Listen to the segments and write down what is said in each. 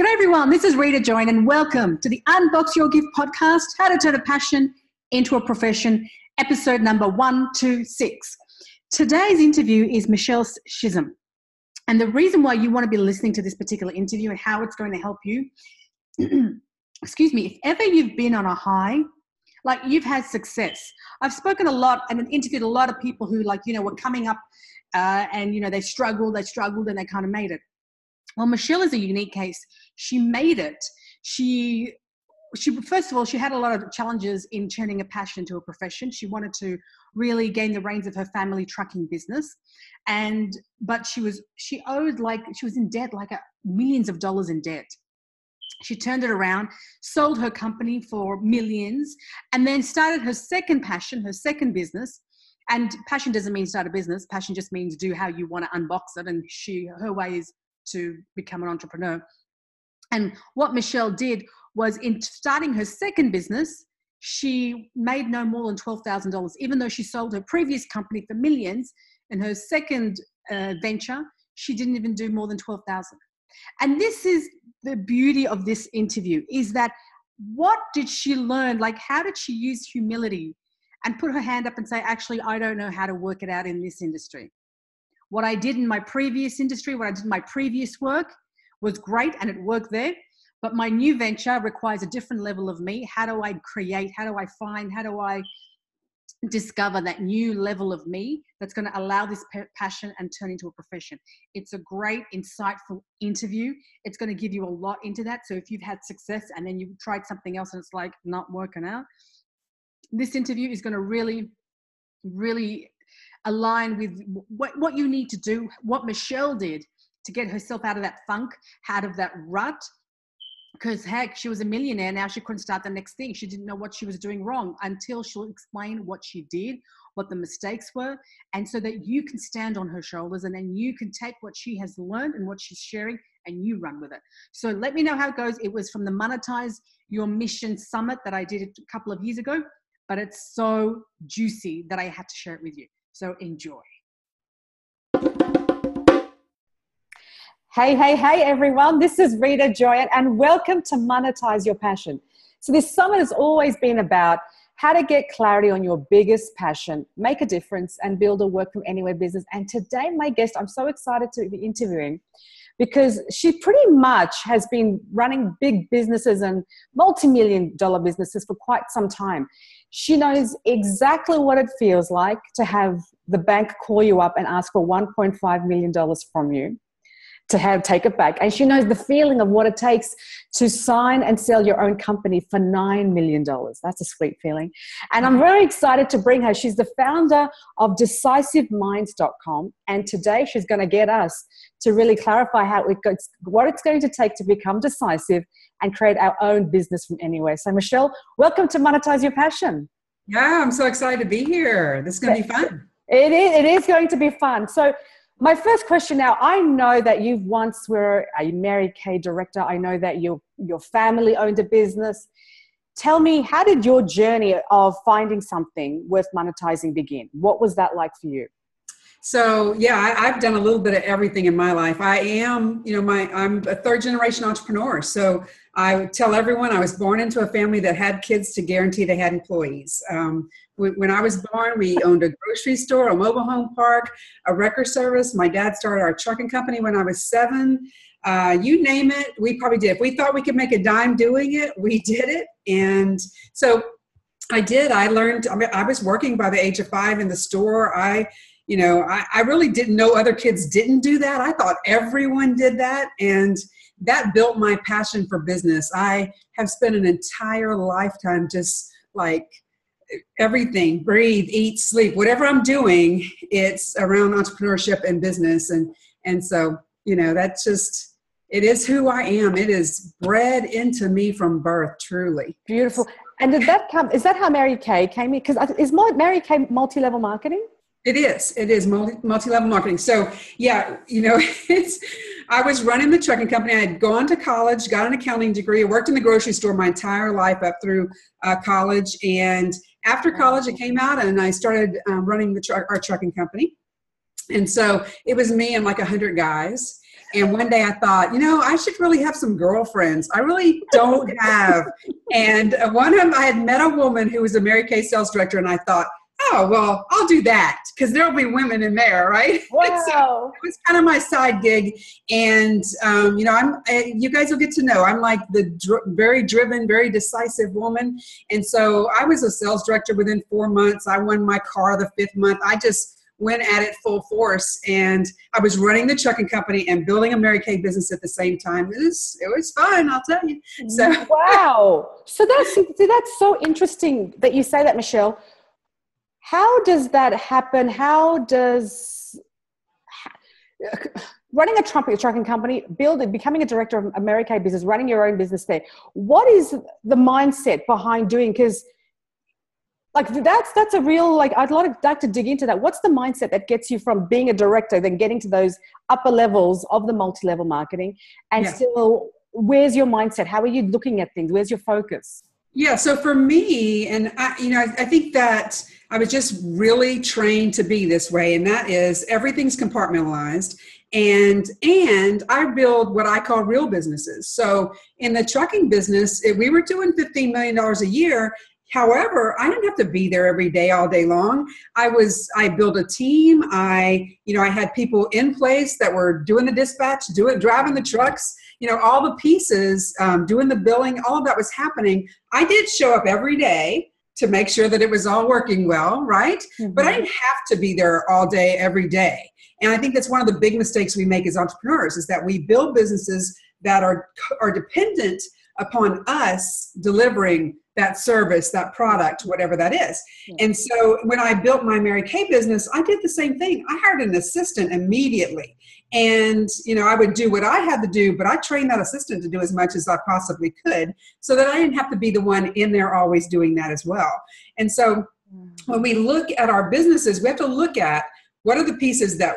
G'day everyone, this is Rita Join and welcome to the Unbox Your Gift podcast, How to Turn a Passion into a Profession, episode number 126. Today's interview is Michelle Schism. And the reason why you want to be listening to this particular interview and how it's going to help you, excuse me, if ever you've been on a high, like you've had success. I've spoken a lot and interviewed a lot of people who like, you know, were coming up uh, and, you know, they struggled, they struggled and they kind of made it. Well, Michelle is a unique case. She made it. She she first of all she had a lot of challenges in turning a passion into a profession. She wanted to really gain the reins of her family trucking business. And but she was she owed like she was in debt like a, millions of dollars in debt. She turned it around sold her company for millions and then started her second passion her second business. And passion doesn't mean start a business. Passion just means do how you want to unbox it and she her way is to become an entrepreneur. And what Michelle did was in starting her second business, she made no more than $12,000, even though she sold her previous company for millions. In her second uh, venture, she didn't even do more than 12,000. And this is the beauty of this interview is that what did she learn? Like, how did she use humility and put her hand up and say, actually, I don't know how to work it out in this industry? What I did in my previous industry, what I did in my previous work was great and it worked there. But my new venture requires a different level of me. How do I create? How do I find? How do I discover that new level of me that's going to allow this passion and turn into a profession. It's a great, insightful interview. It's going to give you a lot into that. So if you've had success and then you've tried something else and it's like not working out, this interview is going to really, really align with what, what you need to do, what Michelle did to get herself out of that funk, out of that rut. Because heck, she was a millionaire. Now she couldn't start the next thing. She didn't know what she was doing wrong until she'll explain what she did, what the mistakes were, and so that you can stand on her shoulders and then you can take what she has learned and what she's sharing and you run with it. So let me know how it goes. It was from the Monetize Your Mission Summit that I did a couple of years ago, but it's so juicy that I had to share it with you. So enjoy. Hey, hey, hey, everyone. This is Rita Joyant, and welcome to Monetize Your Passion. So, this summit has always been about how to get clarity on your biggest passion, make a difference, and build a work from anywhere business. And today, my guest, I'm so excited to be interviewing because she pretty much has been running big businesses and multi million dollar businesses for quite some time. She knows exactly what it feels like to have the bank call you up and ask for $1.5 million from you to have take it back. And she knows the feeling of what it takes to sign and sell your own company for $9 million. That's a sweet feeling. And I'm very excited to bring her. She's the founder of decisiveminds.com. And today she's going to get us to really clarify how it goes, what it's going to take to become decisive and create our own business from anywhere. So, Michelle, welcome to Monetize Your Passion. Yeah, I'm so excited to be here. This is going to be fun. It is, it is going to be fun. So, my first question now I know that you once were a Mary Kay director. I know that your, your family owned a business. Tell me, how did your journey of finding something worth monetizing begin? What was that like for you? So yeah, I, have done a little bit of everything in my life. I am, you know, my I'm a third generation entrepreneur. So I tell everyone I was born into a family that had kids to guarantee they had employees. Um, when I was born, we owned a grocery store, a mobile home park, a record service. My dad started our trucking company when I was seven. Uh, you name it, we probably did. If we thought we could make a dime doing it, we did it. And so I did. I learned. I, mean, I was working by the age of five in the store. I you know, I, I really didn't know other kids didn't do that. I thought everyone did that. And that built my passion for business. I have spent an entire lifetime just like everything breathe eat sleep whatever i'm doing it's around entrepreneurship and business and and so you know that's just it is who i am it is bred into me from birth truly beautiful and did that come is that how mary kay came in because is mary kay multi-level marketing it is. It is multi multi-level marketing. So yeah, you know, it's. I was running the trucking company. I had gone to college, got an accounting degree. I worked in the grocery store my entire life up through uh, college, and after college, I came out and I started um, running the tr- our trucking company. And so it was me and like a hundred guys. And one day I thought, you know, I should really have some girlfriends. I really don't have. and one of them, I had met a woman who was a Mary Kay sales director, and I thought, oh well i'll do that because there'll be women in there right? Wow. so it was kind of my side gig and um, you know i'm I, you guys will get to know i'm like the dr- very driven very decisive woman and so i was a sales director within four months i won my car the fifth month i just went at it full force and i was running the trucking company and building a mary kay business at the same time it was it was fun i'll tell you so. Wow. So that's that's so interesting that you say that michelle how does that happen? How does running a trumpet trucking company, building, becoming a director of a Mary Kay business, running your own business there? What is the mindset behind doing? Because like that's that's a real like I'd like, to dig into that. What's the mindset that gets you from being a director, then getting to those upper levels of the multi-level marketing, and yeah. still, where's your mindset? How are you looking at things? Where's your focus? Yeah, so for me, and I, you know, I, I, think that I was just really trained to be this way, and that is everything's compartmentalized, and and I build what I call real businesses. So in the trucking business, if we were doing fifteen million dollars a year. However, I didn't have to be there every day, all day long. I was, I built a team. I, you know, I had people in place that were doing the dispatch, doing, driving the trucks you know all the pieces um, doing the billing all of that was happening i did show up every day to make sure that it was all working well right mm-hmm. but i didn't have to be there all day every day and i think that's one of the big mistakes we make as entrepreneurs is that we build businesses that are are dependent upon us delivering that service, that product, whatever that is. And so when I built my Mary Kay business, I did the same thing. I hired an assistant immediately. And, you know, I would do what I had to do, but I trained that assistant to do as much as I possibly could so that I didn't have to be the one in there always doing that as well. And so mm. when we look at our businesses, we have to look at what are the pieces that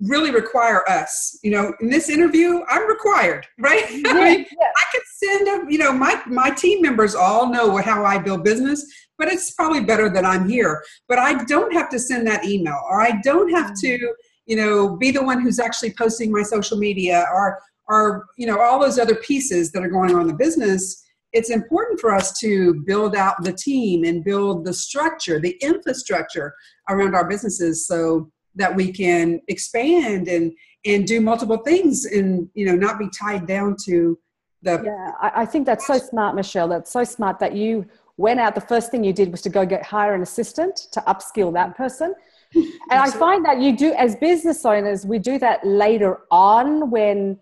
really require us you know in this interview i'm required right yeah, I, mean, yeah. I could send a you know my my team members all know how i build business but it's probably better that i'm here but i don't have to send that email or i don't have mm-hmm. to you know be the one who's actually posting my social media or or you know all those other pieces that are going on in the business it's important for us to build out the team and build the structure the infrastructure around our businesses so that we can expand and and do multiple things and you know not be tied down to the yeah I, I think that's so smart michelle. That's so smart that you went out the first thing you did was to go get hire an assistant to upskill that person and i find that you do as business owners we do that later on when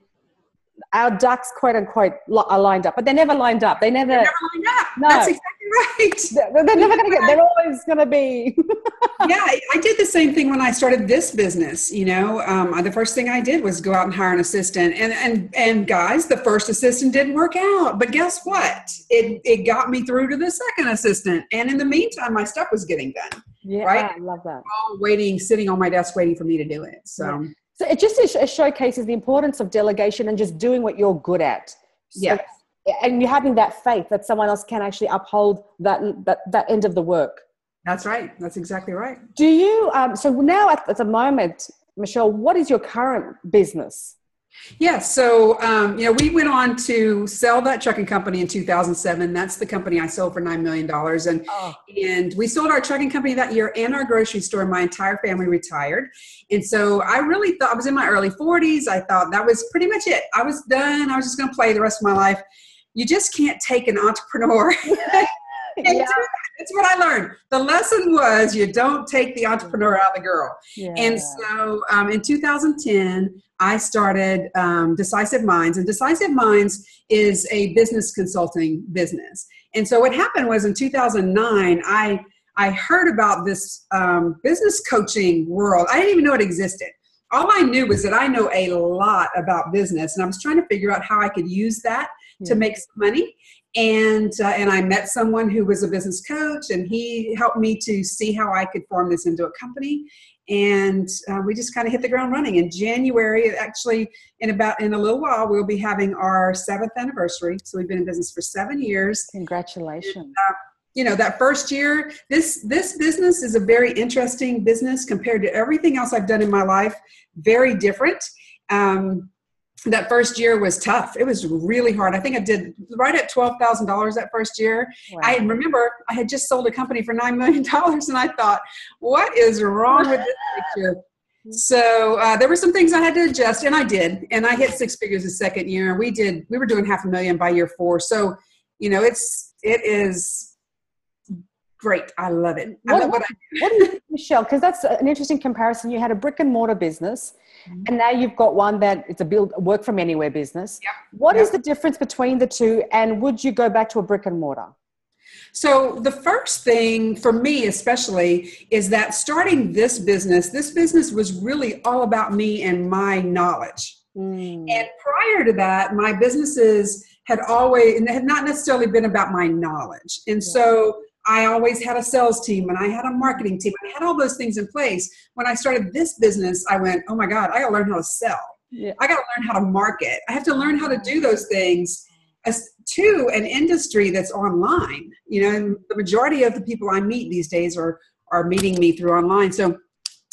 our ducks quote unquote are lined up but they're never lined up. They never, they're never lined up. No. that's exactly right. They're, they're never going to get they're always going to be. Yeah I, I, did the same thing when i started this business you know um, the first thing i did was go out and hire an assistant. And and and guys the first assistant didn't work out. But guess what? It it got me through to the second assistant. And in the meantime my stuff was getting done yeah right i love that all waiting sitting on my desk waiting for me to do it so yeah. So it just it showcases the importance of delegation and just doing what you're good at. So, yeah. And you having that faith that someone else can actually uphold that that, that end of the work. That's right. That's exactly right. Do you? Um, so now at, at the moment, Michelle, what is your current business? Yeah, so um, you know, we went on to sell that trucking company in 2007. That's the company I sold for nine million dollars, and oh. and we sold our trucking company that year and our grocery store. My entire family retired, and so I really thought I was in my early 40s. I thought that was pretty much it. I was done. I was just going to play the rest of my life. You just can't take an entrepreneur. yeah. That's what I learned. The lesson was you don't take the entrepreneur out of the girl. Yeah. And so um, in 2010, I started um, Decisive Minds, and Decisive Minds is a business consulting business. And so what happened was in 2009, I I heard about this um, business coaching world. I didn't even know it existed. All I knew was that I know a lot about business, and I was trying to figure out how I could use that yeah. to make some money and uh, and I met someone who was a business coach, and he helped me to see how I could form this into a company. And uh, we just kind of hit the ground running. In January, actually, in about in a little while, we'll be having our seventh anniversary. So we've been in business for seven years. Congratulations! And, uh, you know that first year this this business is a very interesting business compared to everything else i've done in my life very different um, that first year was tough. It was really hard. I think I did right at twelve thousand dollars that first year. Wow. I remember I had just sold a company for nine million dollars, and I thought, "What is wrong with this picture?" So uh, there were some things I had to adjust, and I did. And I hit six figures the second year. We did. We were doing half a million by year four. So you know, it's it is great. I love it. I what, love what, I what do you think, Michelle? Because that's an interesting comparison. You had a brick and mortar business, mm-hmm. and now you've got one that it's a build work from anywhere business. Yep. What yep. is the difference between the two? And would you go back to a brick and mortar? So, the first thing for me, especially, is that starting this business, this business was really all about me and my knowledge. Mm. And prior to that, my businesses had always, and had not necessarily been about my knowledge. And yeah. so, I always had a sales team and I had a marketing team. I had all those things in place. When I started this business, I went, oh my God, I gotta learn how to sell. Yeah. I gotta learn how to market. I have to learn how to do those things as to an industry that's online. You know, the majority of the people I meet these days are are meeting me through online. So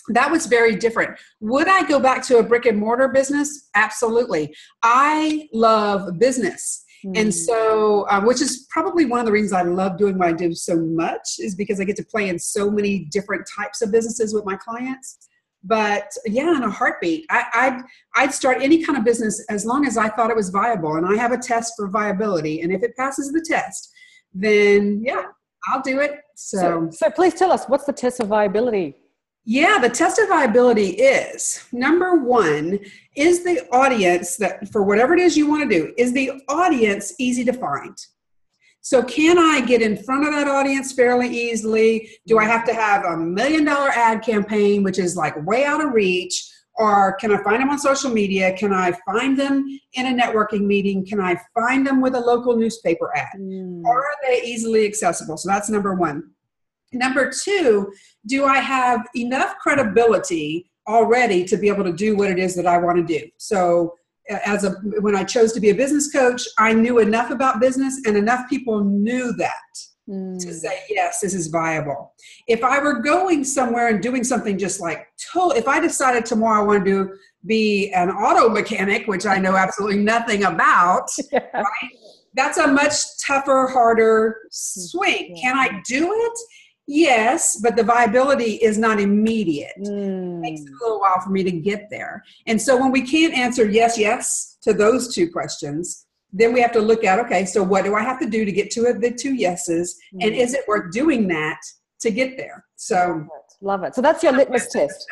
that was very different. Would I go back to a brick and mortar business? Absolutely. I love business. Mm. And hmm. so, um, which is probably one of the reasons I love doing what I do so much, is because I get to play in so many different types of businesses with my clients but yeah in a heartbeat I, I'd, I'd start any kind of business as long as i thought it was viable and i have a test for viability and if it passes the test then yeah i'll do it so so, so please tell us what's the test of viability yeah the test of viability is number one is the audience that for whatever it is you want to do is the audience easy to find so, can I get in front of that audience fairly easily? Do I have to have a million dollar ad campaign, which is like way out of reach? Or can I find them on social media? Can I find them in a networking meeting? Can I find them with a local newspaper ad? Mm. Or are they easily accessible? So, that's number one. Number two, do I have enough credibility already to be able to do what it is that I want to do? So, as a when I chose to be a business coach, I knew enough about business and enough people knew that mm. to say yes, this is viable. If I were going somewhere and doing something just like if I decided tomorrow I want to be an auto mechanic, which I know absolutely nothing about, yeah. right? That's a much tougher, harder swing. Yeah. Can I do it? Yes, but the viability is not immediate. Mm. It takes a little while for me to get there. And so when we can't answer yes, yes to those two questions, then we have to look at okay, so what do I have to do to get to the two yeses? Mm. And is it worth doing that to get there? So love it. Love it. So that's your litmus test.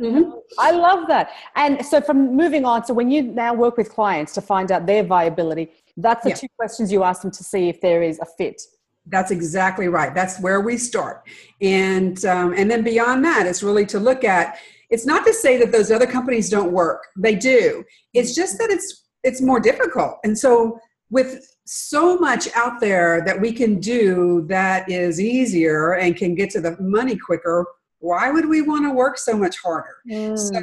Mm-hmm. I love that. And so, from moving on, so when you now work with clients to find out their viability, that's the yeah. two questions you ask them to see if there is a fit. That's exactly right. That's where we start, and um, and then beyond that, it's really to look at. It's not to say that those other companies don't work; they do. It's just that it's it's more difficult, and so with so much out there that we can do that is easier and can get to the money quicker why would we want to work so much harder mm. so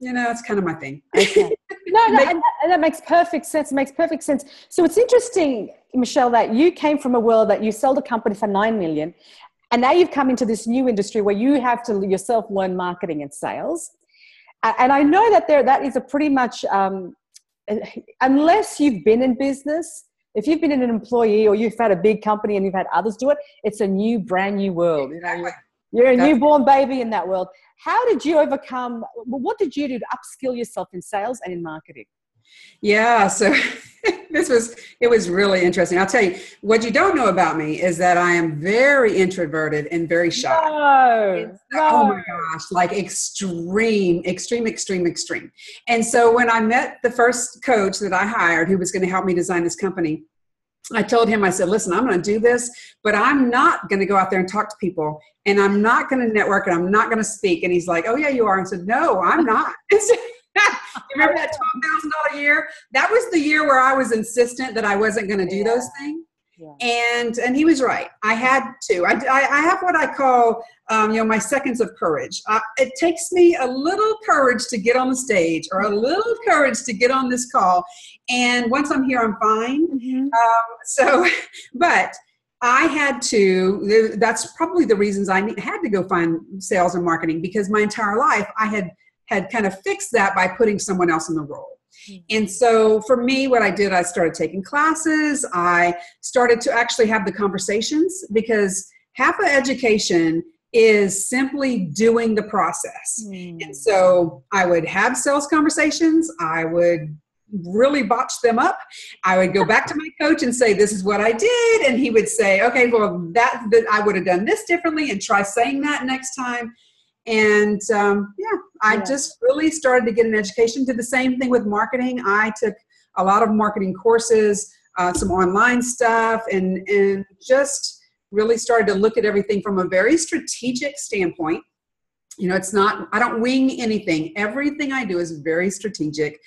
you know it's kind of my thing okay. no no and that, that makes perfect sense it makes perfect sense so it's interesting Michelle, that you came from a world that you sold a company for nine million, and now you've come into this new industry where you have to yourself learn marketing and sales. And I know that there that is a pretty much um, unless you've been in business, if you've been an employee or you've had a big company and you've had others do it, it's a new, brand new world. You know, you're a newborn baby in that world. How did you overcome? What did you do to upskill yourself in sales and in marketing? Yeah, so this was it was really interesting. I'll tell you what you don't know about me is that I am very introverted and very shy. No, no. Oh my gosh, like extreme, extreme, extreme, extreme. And so when I met the first coach that I hired who was going to help me design this company, I told him, I said, listen, I'm going to do this, but I'm not going to go out there and talk to people and I'm not going to network and I'm not going to speak. And he's like, oh, yeah, you are. And I said, no, I'm not. remember that twelve thousand dollar year? That was the year where I was insistent that I wasn't going to do yeah. those things. Yeah. And and he was right. I had to. I, I, I have what I call um, you know my seconds of courage. Uh, it takes me a little courage to get on the stage, or a little courage to get on this call. And once I'm here, I'm fine. Mm-hmm. Um, so, but I had to. That's probably the reasons I had to go find sales and marketing because my entire life I had had kind of fixed that by putting someone else in the role. And so for me, what I did, I started taking classes. I started to actually have the conversations because half of education is simply doing the process. Mm. And so I would have sales conversations. I would really botch them up. I would go back to my coach and say, "This is what I did," and he would say, "Okay, well, that, that I would have done this differently, and try saying that next time." And um, yeah, I yeah. just really started to get an education. Did the same thing with marketing. I took a lot of marketing courses, uh, some online stuff, and and just really started to look at everything from a very strategic standpoint. You know, it's not, I don't wing anything. Everything I do is very strategic.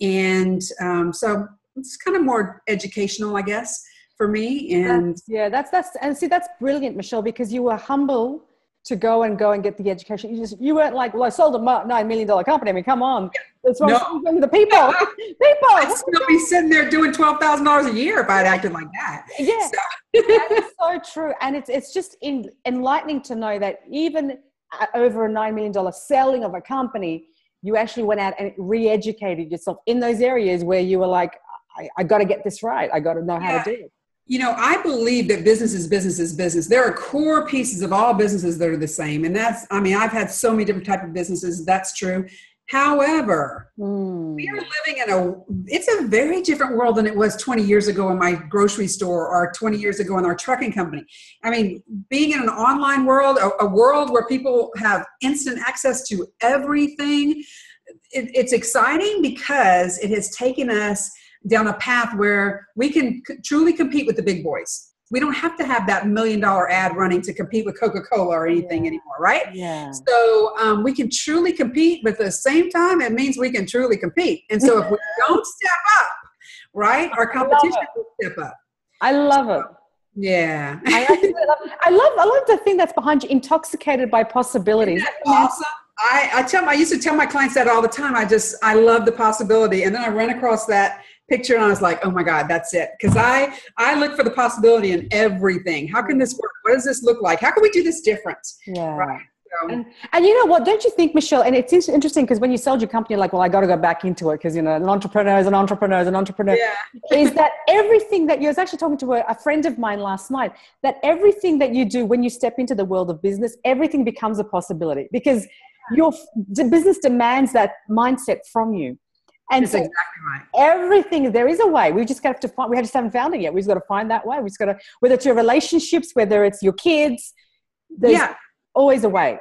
And um, so it's kind of more educational, I guess, for me. And that's, yeah, that's, that's, and see, that's brilliant, Michelle, because you were humble to go and go and get the education. You just you weren't like, well, I sold a nine million dollar company. I mean, come on, that's what no. I'm the people. people. I'd still be sitting there doing twelve thousand dollars a year if I'd acted like that. Yeah, so. that is so true, and it's it's just in, enlightening to know that even uh, over a nine million dollar selling of a company, you actually went out and re-educated yourself in those areas where you were like, I, I got to get this right. I got to know how yeah. to do it you know, I believe that business is business is business. There are core pieces of all businesses that are the same. And that's, I mean, I've had so many different type of businesses. That's true. However, mm. we are living in a, it's a very different world than it was 20 years ago in my grocery store or 20 years ago in our trucking company. I mean, being in an online world, a, a world where people have instant access to everything, it, it's exciting because it has taken us down a path where we can c- truly compete with the big boys. We don't have to have that million dollar ad running to compete with Coca Cola or anything yeah. anymore, right? Yeah. So um, we can truly compete, but at the same time, it means we can truly compete. And so if we don't step up, right, our competition will step up. I love it. Yeah. I, love, I love I love the thing that's behind you, intoxicated by possibilities. Awesome. I, I tell I used to tell my clients that all the time. I just I love the possibility. And then I run across that picture and I was like, oh my God, that's it. Because I I look for the possibility in everything. How can this work? What does this look like? How can we do this different? Yeah. Right. and, and, you know what? Don't you think, Michelle? And it's interesting because when you sold your company, you're like, well, I got to go back into it because you know, an entrepreneur is an entrepreneur is an entrepreneur. Yeah. is that everything that you was actually talking to a, a friend of mine last night? That everything that you do when you step into the world of business, everything becomes a possibility because your the business demands that mindset from you. And That's so exactly right. Everything there is a way. We just have to find. We just haven't found it yet. We've got to find that way. We've got to whether it's your relationships, whether it's your kids. There's yeah. always a way.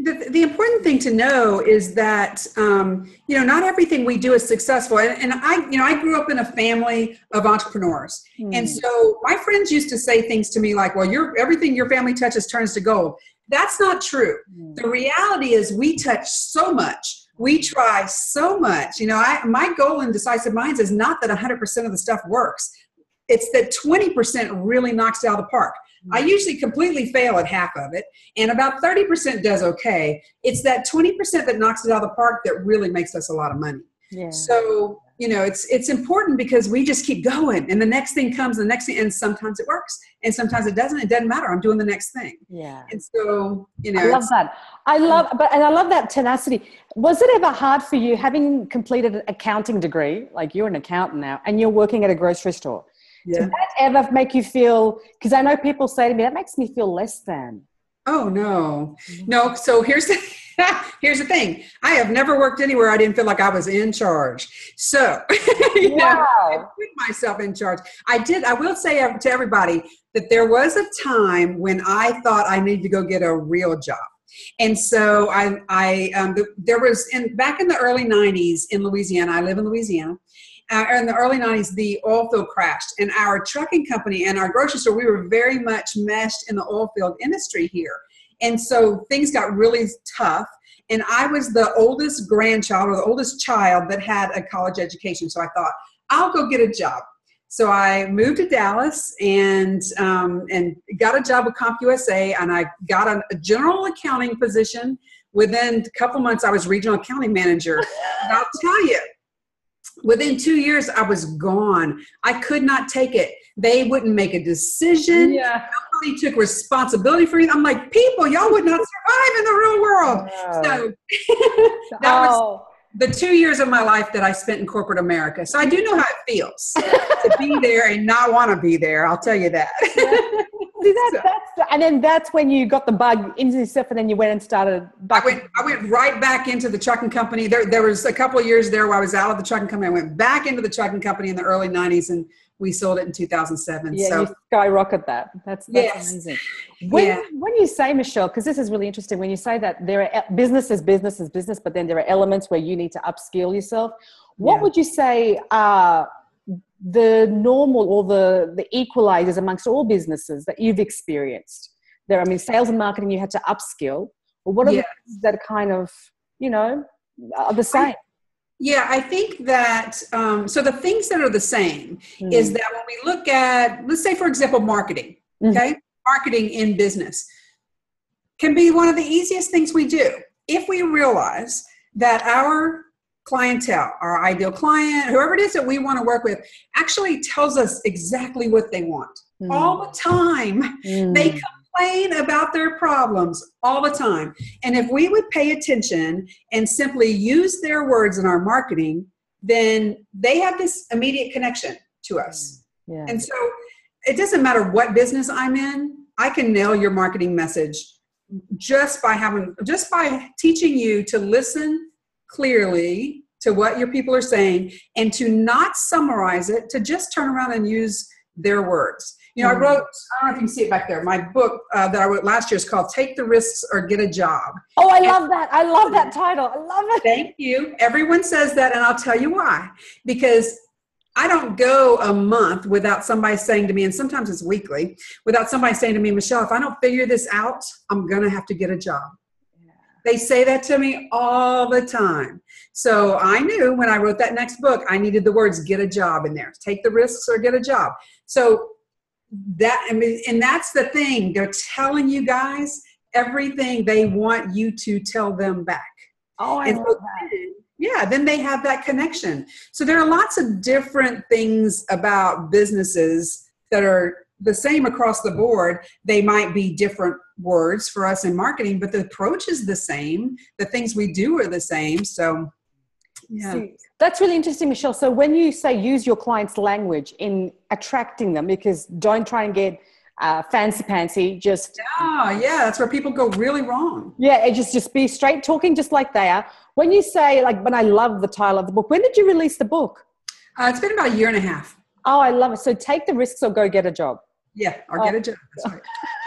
The, the important thing to know is that um, you know not everything we do is successful and, and i you know i grew up in a family of entrepreneurs mm. and so my friends used to say things to me like well your everything your family touches turns to gold that's not true mm. the reality is we touch so much we try so much. You know, I, my goal in Decisive Minds is not that 100% of the stuff works. It's that 20% really knocks it out of the park. Mm-hmm. I usually completely fail at half of it, and about 30% does okay. It's that 20% that knocks it out of the park that really makes us a lot of money. Yeah. So you know it's it's important because we just keep going and the next thing comes the next thing and sometimes it works and sometimes it doesn't it doesn't matter. I'm doing the next thing. Yeah. And so you know i love that. I love but and i love that tenacity. Was it ever hard for you having completed an accounting degree like you're an accountant now and you're working at a grocery store yeah. did that ever make you feel because i know people say to me that makes me feel less than oh no no so here's the Here's the thing I have never worked anywhere I didn't feel like I was in charge. So, you wow. know, I put myself in charge. I did, I will say to everybody that there was a time when I thought I needed to go get a real job. And so I, I um, there was in back in the early '90s in Louisiana. I live in Louisiana. Uh, in the early '90s, the oil field crashed, and our trucking company and our grocery store we were very much meshed in the oil field industry here. And so things got really tough. And I was the oldest grandchild or the oldest child that had a college education. So I thought, I'll go get a job. So I moved to Dallas and um, and got a job with CompUSA, and I got a, general accounting position. Within a couple months, I was regional accounting manager. I'll tell you, within two years, I was gone. I could not take it. They wouldn't make a decision. Yeah. Nobody took responsibility for it. I'm like, people, y'all would not survive in the real world. So that oh. was the two years of my life that I spent in corporate America. So I do know how it feels to be there and not want to be there. I'll tell you that. See, that, so, that's, and then that's when you got the bug into yourself, and then you went and started. I went. I went right back into the trucking company. There, there was a couple of years there where I was out of the trucking company. I went back into the trucking company in the early '90s, and we sold it in 2007. Yeah, so. you skyrocket that. That's, that's yes. amazing. When, yeah. when you say, Michelle, because this is really interesting, when you say that there are businesses, businesses, business, but then there are elements where you need to upskill yourself. What yeah. would you say are the normal or the, the equalizers amongst all businesses that you've experienced? There, I mean, sales and marketing, you had to upskill. But what are yes. that kind of, you know, are the same? Yeah, I think that um, so the things that are the same mm. is that when we look at, let's say, for example, marketing, mm. okay, marketing in business can be one of the easiest things we do if we realize that our clientele, our ideal client, whoever it is that we want to work with, actually tells us exactly what they want mm. all the time. They hmm complain about their problems all the time. And if we would pay attention and simply use their words in our marketing, then they have this immediate connection to us. Yeah. And so it doesn't matter what business I'm in, I can nail your marketing message just by having just by teaching you to listen clearly to what your people are saying and to not summarize it to just turn around and use their words you know, I mm. wrote, I don't know if you can see it back there. My book uh, that I wrote last year is called Take the Risks or Get a Job. Oh, I and, love that. I love that title. I love it. Thank you. Everyone says that, and I'll tell you why. Because I don't go a month without somebody saying to me, and sometimes it's weekly, without somebody saying to me, Michelle, if I don't figure this out, I'm going to have to get a job. They say that to me all the time. So I knew when I wrote that next book, I needed the words get a job in there. Take the risks or get a job. So that I mean, and that's the thing. They're telling you guys everything they want you to tell them back. Oh, I and love so that. Then, yeah, then they have that connection. So there are lots of different things about businesses that are the same across the board. They might be different words for us in marketing, but the approach is the same. The things we do are the same. So yeah. That's really interesting, Michelle. So when you say use your client's language in attracting them, because don't try and get uh, fancy pantsy, just yeah, yeah, that's where people go really wrong. Yeah, it just just be straight talking, just like they are. When you say like, when I love the title of the book. When did you release the book? Uh, it's been about a year and a half. Oh, I love it. So take the risks or go get a job. Yeah, or oh. get a job. That's right.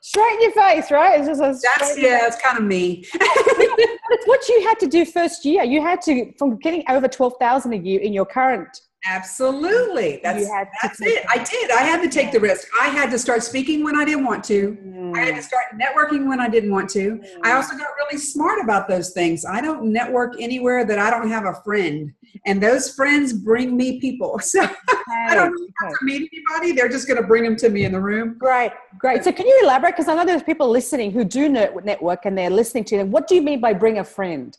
straight in your face, right? It's just a That's yeah, it's kind of me. it's what you had to do first year. You had to from getting over twelve thousand a year in your current Absolutely. That's, that's it. I did. I had to take the risk. I had to start speaking when I didn't want to. Mm. I had to start networking when I didn't want to. Mm. I also got really smart about those things. I don't network anywhere that I don't have a friend. And those friends bring me people. So I don't really have to meet anybody. They're just going to bring them to me in the room. Great. Great. So can you elaborate? Because I know there's people listening who do network and they're listening to them. What do you mean by bring a friend?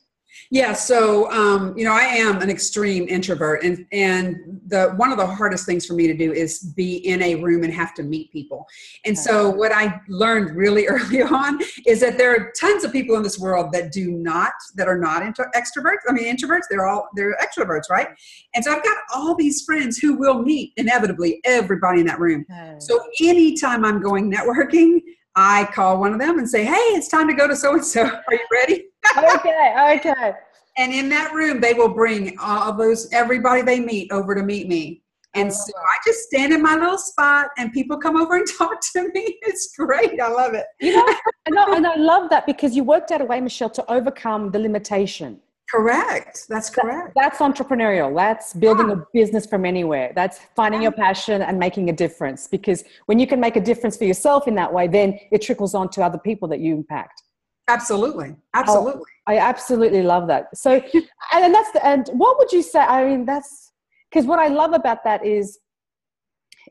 Yeah, so um, you know, I am an extreme introvert, and and the one of the hardest things for me to do is be in a room and have to meet people. And so, what I learned really early on is that there are tons of people in this world that do not, that are not inter- extroverts. I mean, introverts. They're all they're extroverts, right? And so, I've got all these friends who will meet inevitably everybody in that room. So, anytime I'm going networking, I call one of them and say, "Hey, it's time to go to so and so. Are you ready?" Okay, okay. And in that room, they will bring all those everybody they meet over to meet me. And oh. so I just stand in my little spot, and people come over and talk to me. It's great. I love it. You know, and I, and I love that because you worked out a way, Michelle, to overcome the limitation. Correct. That's correct. That, that's entrepreneurial. That's building yeah. a business from anywhere. That's finding your passion and making a difference. Because when you can make a difference for yourself in that way, then it trickles on to other people that you impact. Absolutely. Absolutely. Oh, I absolutely love that. So, and that's the, and what would you say? I mean, that's because what I love about that is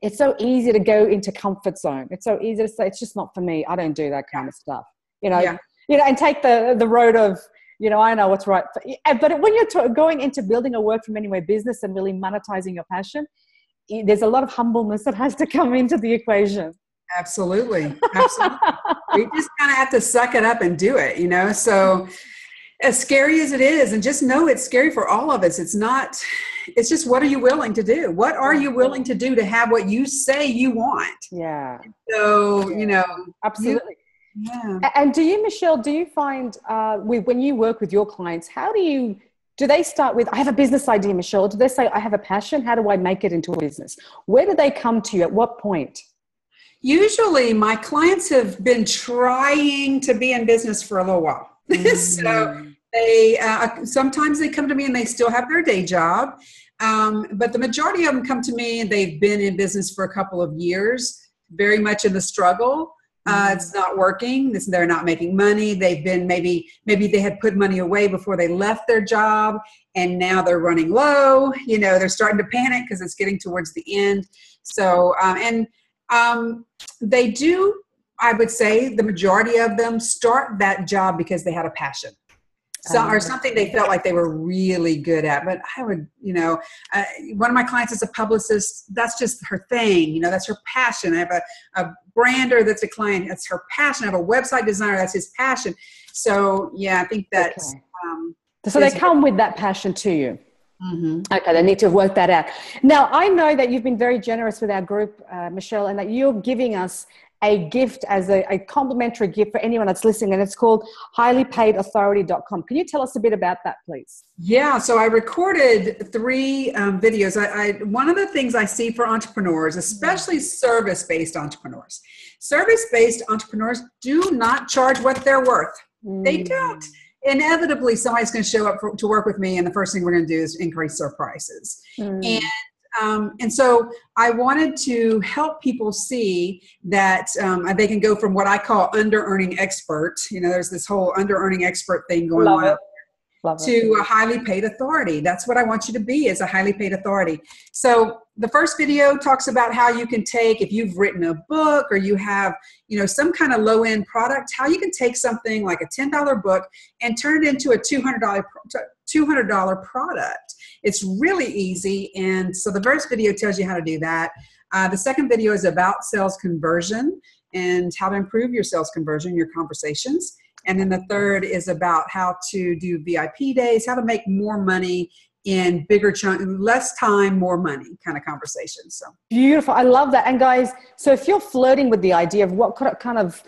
it's so easy to go into comfort zone. It's so easy to say, it's just not for me. I don't do that kind of stuff, you know, yeah. you know, and take the, the road of, you know, I know what's right. Eh, but when you're going into building a work from anywhere business and really monetizing your passion, eh, there's a lot of humbleness that has to come into the equation. Absolutely. Absolutely. we just kind of have to suck it up and do it, you know? So, as scary as it is and just know it's scary for all of us it's not it's just what are you willing to do? What are you willing to do to have what you say you want? Yeah. So you know absolutely. You, yeah and do you michelle do you find uh, with, when you work with your clients how do you do they start with i have a business idea michelle do they say i have a passion how do i make it into a business? Where do they come to you at what point usually my clients have been trying to be in business for a little while Mm-hmm. so they uh, sometimes they come to me and they still have their day job, um, but the majority of them come to me and they've been in business for a couple of years, very much in the struggle. Uh, mm-hmm. it's not working. they're not making money. They've been maybe maybe they had put money away before they left their job, and now they're running low. You know, they're starting to panic because it's getting towards the end. So, um, and um, they do I would say the majority of them start that job because they had a passion. So, or something they felt like they were really good at. But I would, you know, uh, one of my clients is a publicist. That's just her thing. You know, that's her passion. I have a, a brander that's a client. That's her passion. I have a website designer. That's his passion. So, yeah, I think that's. Okay. Um, so they come with that passion to you. Mm-hmm. Okay, they need to work that out. Now, I know that you've been very generous with our group, uh, Michelle, and that you're giving us a gift as a, a, complimentary gift for anyone that's listening, and it's called highlypaidauthority.com. Can you tell us a bit about that, please? Yeah, so I recorded three um, videos. I, I, one of the things I see for entrepreneurs, especially service based entrepreneurs, service based entrepreneurs do not charge what they're worth. Mm. They don't. Inevitably, somebody's going to show up for, to work with me, and the first thing we're going to do is increase their prices. Mm. And um, and so I wanted to help people see that um, they can go from what I call under earning expert. You know, there's this whole under earning expert thing going Love on. Love to it. a highly paid authority. That's what I want you to be as a highly paid authority. So the first video talks about how you can take if you've written a book or you have, you know, some kind of low end product, how you can take something like a $10 book and turn it into a $200 $200 product. It's really easy. And so the first video tells you how to do that. Uh, the second video is about sales conversion and how to improve your sales conversion, your conversations. And then the third is about how to do VIP days, how to make more money in bigger chunk, less time, more money kind of conversations. So beautiful. I love that. And guys, so if you're flirting with the idea of what kind of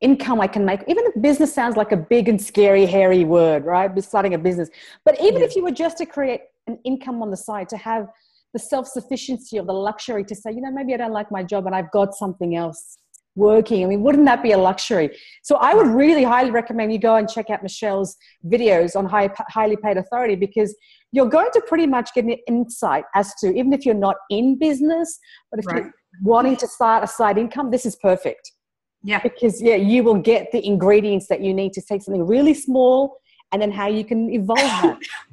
income I can make, even if business sounds like a big and scary, hairy word, right? Starting a business. But even if you were just to create an income on the side, to have the self sufficiency of the luxury to say, you know, maybe I don't like my job and I've got something else working. I mean, wouldn't that be a luxury? So I would really highly recommend you go and check out Michelle's videos on high, highly paid authority because you're going to pretty much get an insight as to, even if you're not in business, but if right. you're wanting to start a side income, this is perfect. Yeah. Because yeah, you will get the ingredients that you need to take something really small and then how you can evolve that.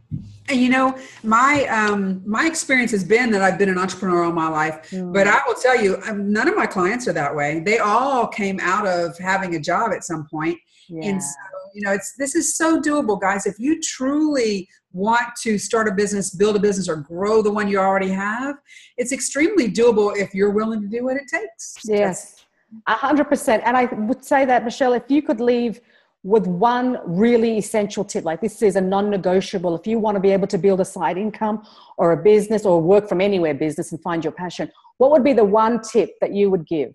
And you know, my um, my experience has been that I've been an entrepreneur all my life. Mm. But I will tell you, um, none of my clients are that way. They all came out of having a job at some point. Yeah. And so, you know, it's this is so doable, guys. If you truly want to start a business, build a business, or grow the one you already have, it's extremely doable if you're willing to do what it takes. Yes. A hundred percent. And I would say that, Michelle, if you could leave with one really essential tip, like this is a non-negotiable, if you want to be able to build a side income or a business or work from anywhere business and find your passion, what would be the one tip that you would give?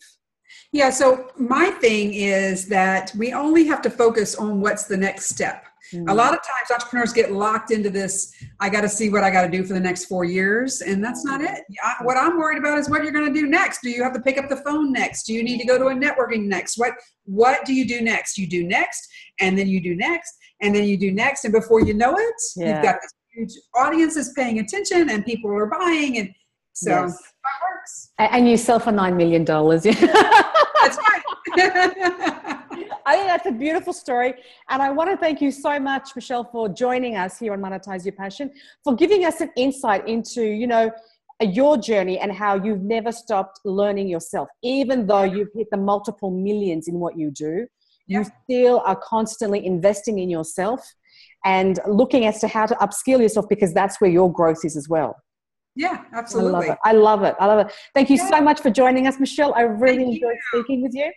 Yeah, so my thing is that we only have to focus on what's the next step. Mm-hmm. A lot of times entrepreneurs get locked into this, I got to see what I got to do for the next four years. And that's not it. I, what I'm worried about is what you're going to do next. Do you have to pick up the phone next? Do you need to go to a networking next? What, what do you do next? You do next, and then you do next, and then you do next. And before you know it, yeah. you've got this huge audience is paying attention and people are buying. And so yes. that works. And you sell for $9 million. that's right. I think that's a beautiful story. And I want to thank you so much, Michelle, for joining us here on Monetize Your Passion, for giving us an insight into, you know, uh, your journey and how you've never stopped learning yourself. Even though you've hit the multiple millions in what you do, yeah. you still are constantly investing in yourself and looking as to how to upskill yourself because that's where your growth is as well. Yeah, absolutely. I love it. I love it. I love it. Thank you yeah. so much for joining us, Michelle. I really Thank enjoyed you. speaking with you.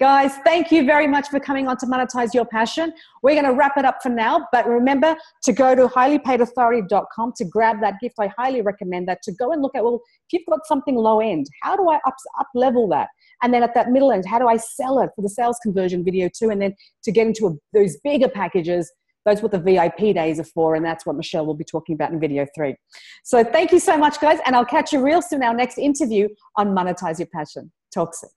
Guys, thank you very much for coming on to Monetize Your Passion. We're going to wrap it up for now, but remember to go to highlypaidauthority.com to grab that gift. I highly recommend that to go and look at, well, if you've got something low end, how do I up, up level that? And then at that middle end, how do I sell it for the sales conversion video too? And then to get into a, those bigger packages, those what the VIP days are for, and that's what Michelle will be talking about in video three. So thank you so much, guys, and I'll catch you real soon. Our next interview on Monetize Your Passion. Talk soon.